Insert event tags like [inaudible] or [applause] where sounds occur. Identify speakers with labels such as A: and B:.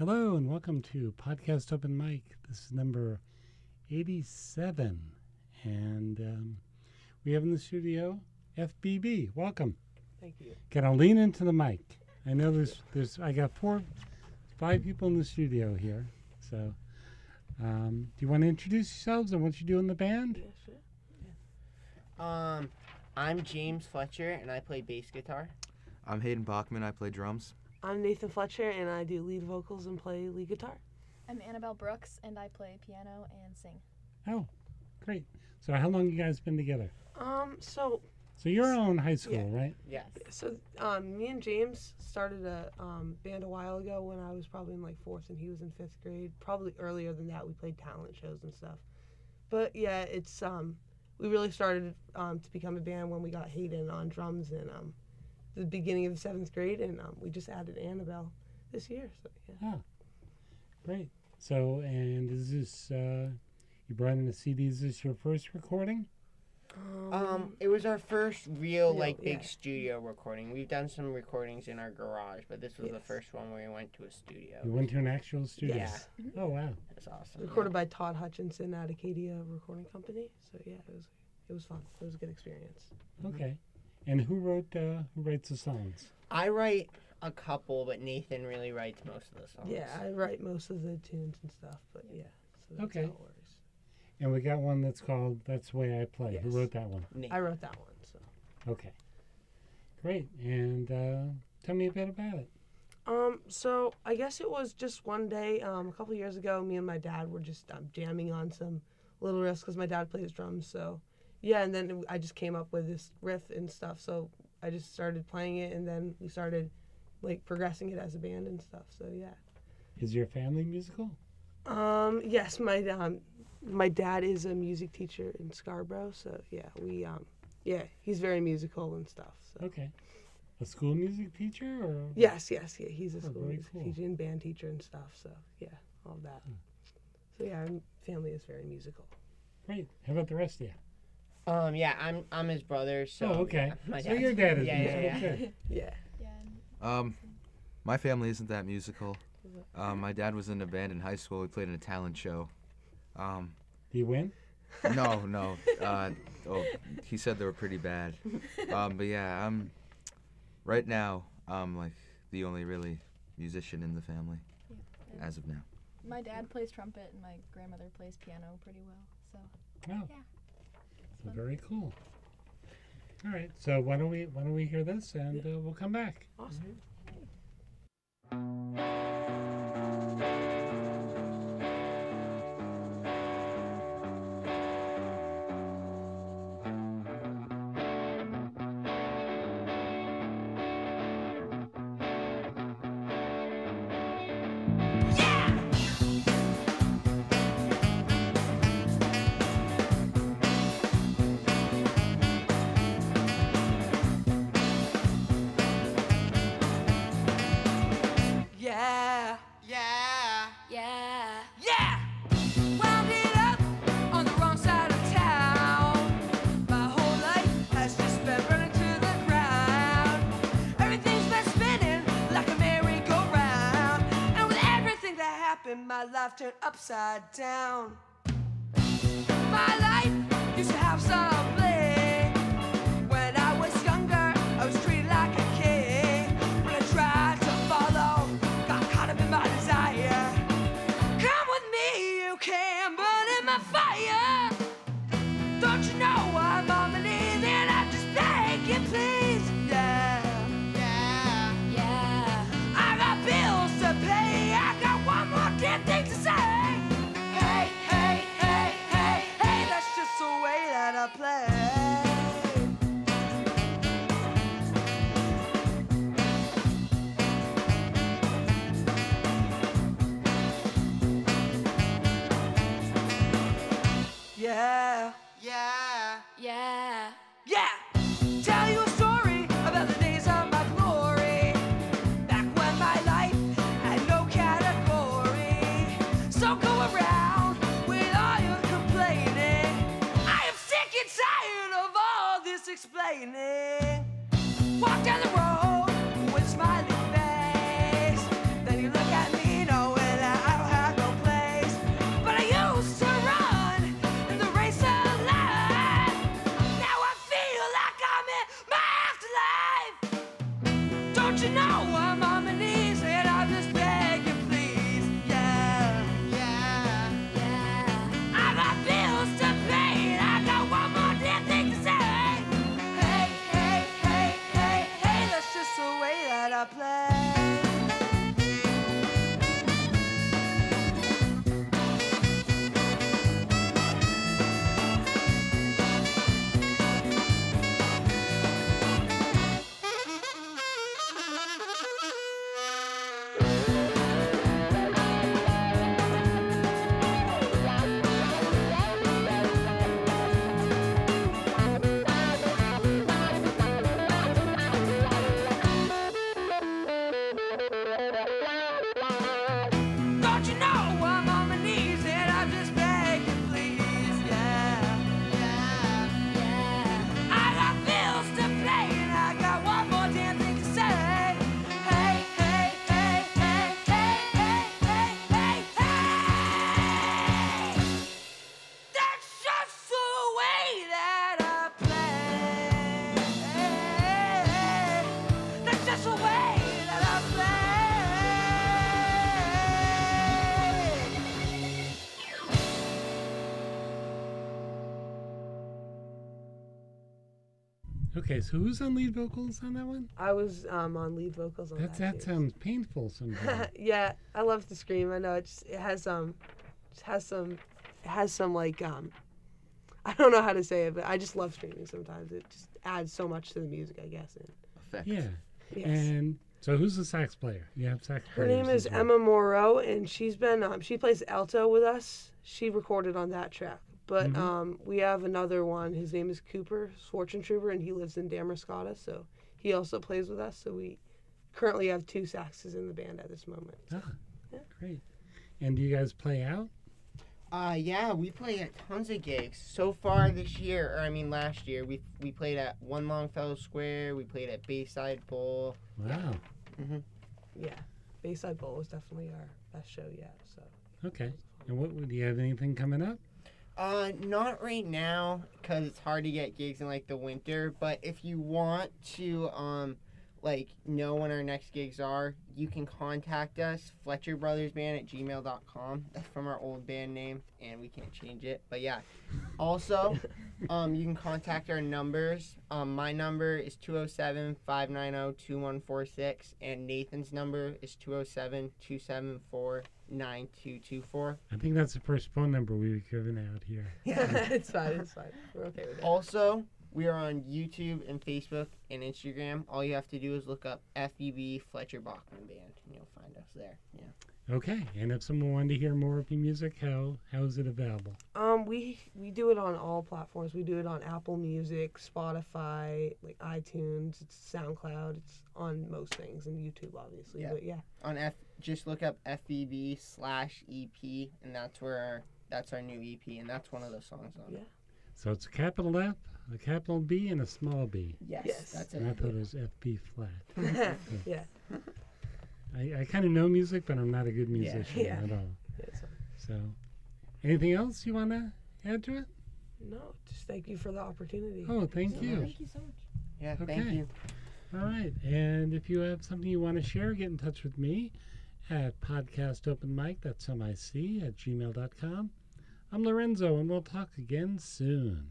A: Hello and welcome to Podcast Open Mic. This is number 87. And um, we have in the studio FBB. Welcome.
B: Thank you.
A: Gotta lean into the mic. I know there's, there's I got four, five people in the studio here. So um, do you want to introduce yourselves and what you do in the band?
B: Yeah, sure.
C: Um, I'm James Fletcher and I play bass guitar.
D: I'm Hayden Bachman. I play drums.
B: I'm Nathan Fletcher, and I do lead vocals and play lead guitar.
E: I'm Annabelle Brooks, and I play piano and sing.
A: Oh, great. So how long you guys been together?
B: Um, so
A: So you're all in high school,
B: Yeah.
A: right?
C: Yes.
B: so um, me and James started a um, band a while ago when I was probably in like fourth and he was in fifth grade. Probably earlier than that, we played talent shows and stuff. But yeah, it's um, we really started um, to become a band when we got Hayden on drums and um, the beginning of seventh grade, and um, we just added Annabelle this year. So yeah.
A: Great. So and is this uh, you brought in the CD? Is this your first recording?
C: Um, it was our first real
B: Real,
C: like big
B: yeah.
C: studio recording. We've done some recordings in our garage, but this was the first one where we went to a studio.
A: You went to an actual studio.
B: Yes.
A: Oh wow.
C: That's awesome.
B: recorded by Todd Hutchinson at Acadia Recording Company. So yeah, it was it was fun. It was a good experience.
A: Okay. And who wrote uh, who writes the songs?
C: I write a couple, but Nathan really writes most of the songs.
B: Yeah, I write most of the tunes and stuff, but yeah. So that's
A: Okay.
B: how it works.
A: And we got one that's called "That's the Way I Play." Who wrote that one?
C: Nathan.
B: I wrote that one. So
A: Okay. Great. And uh, tell me a bit about it.
B: um, so I guess it was just one day um, a couple years ago. Me and my dad were just um, jamming on some little riffs because my dad plays drums. So yeah, and then I just came up with this riff and stuff. So I just started playing it, and then we started like progressing it as a band and stuff. So yeah.
A: Is your family musical?
B: Um, yes, my um, my dad is a music teacher in Scarborough, so yeah, we um, yeah, he's very musical and stuff. So
A: Okay. A school music teacher or?
B: yes, yes, yeah, he's a
A: Oh,
B: school music
A: cool.
B: teacher and band teacher and stuff. So yeah, all that. So yeah, our family is very musical.
A: Great. How about the rest of you?
C: Um, yeah, I'm I'm his brother. So
A: oh, okay.
C: yeah, my
A: so
C: dad's-
A: your dad is
C: yeah,
A: musical
C: yeah, yeah.
A: too. [laughs]
B: Yeah.
E: Yeah,
D: Um, my family isn't that musical. Um, my dad was in a band in high school. We played in a talent show. Um,
A: Do you win? [laughs]
D: no, no. Uh, oh, he said they were pretty bad. Um, but yeah, I'm right now. I'm like the only really musician in the family
E: and
D: as of now.
E: my dad plays trumpet, and my grandmother plays piano pretty well. So
A: Oh.
E: Yeah.
A: So very cool. All right. So why don't we why don't we hear this and uh, we'll come back.
B: Awesome. Yeah. My life turned upside down. My life used to have some Yeah.
C: Yeah.
E: Yeah.
B: Yeah! Tell you a story about the days of my glory. Back when my life had no category. So go around with all your complaining. I am sick and tired of all this explaining. Walk down the road with smiling play.
A: Okay, so who's on lead vocals on that one?
B: I was um, on lead vocals on
A: That
B: that.
A: that
B: too.
A: sounds painful sometimes. [laughs]
B: yeah, I love to scream. I know it just it has um, just has some, it has some like um, I don't know how to say it, but I just love screaming sometimes. It just adds so much to the music, I guess. And,
D: Effect.
A: yeah.
B: yes.
A: And so who's the sax player? You have sax
B: Her name is
A: well.
B: Emma Moreau, and she's been um, she plays alto with us. She recorded on that track. But
A: Mhm.
B: um, we have another one. His name is Cooper Fortune Trooper, and he lives in Damariscotta, so he also plays with us. So we currently have two saxes in the band at this moment.
A: Ah,
B: Yeah.
A: great. And do you guys play out?
C: Uh, yeah, we play at tons of gigs so far this year. Or I mean, last year we we played at One Longfellow Square. We played at Bayside Bowl.
A: Wow. Mhm.
B: Yeah, Bayside Bowl was definitely our best show yet. So
A: Okay. And what do you have anything coming up?
C: Uh, not right now because it's hard to get gigs in like the winter. But if you want to, um, like know when our next gigs are, you can contact us, Fletcher Brothers Band at gmail.com. That's from our old band name, and we can't change it. But yeah, also, [laughs] um, you can contact our numbers. Um, my number is 207 590 2146, and Nathan's number is 207 274 9224.
A: I think that's the first phone number we've given out here.
B: Yeah, [laughs] it's fine. It's fine. We're okay with it.
C: Also, we are on YouTube and Facebook and Instagram. All you have to do is look up FBB Fletcher Bachman Band, and you'll find us there. Yeah.
A: Okay. And if someone wanted to hear more of your music, how how is it available?
B: Um, we we do it on all platforms. We do it on Apple Music, Spotify, like iTunes, it's SoundCloud. It's on most things, and YouTube, obviously.
C: Yeah.
B: But yeah,
C: On F, just look up FBB slash EP, and that's where our, that's our new EP, and that's one of the songs on it.
A: So it's a capital F, a capital B, and a small b.
C: Yes,
B: Yes.
C: that's
A: And I
C: it.
A: thought it was FB flat. [laughs]
B: yeah.
A: I, I kind of know music, but I'm not a good musician
B: Yeah.
A: at all.
B: It's,
A: So, anything else you want to add to it?
B: no, just thank you for the opportunity.
A: Oh, thank you.
F: Thank you so much.
C: Yeah, thank
A: Okay.
C: you.
A: All right. And if you have something you want to share, get in touch with me at podcast open mic. That's M I C at gmail.com. I'm Lorenzo, and we'll talk again soon.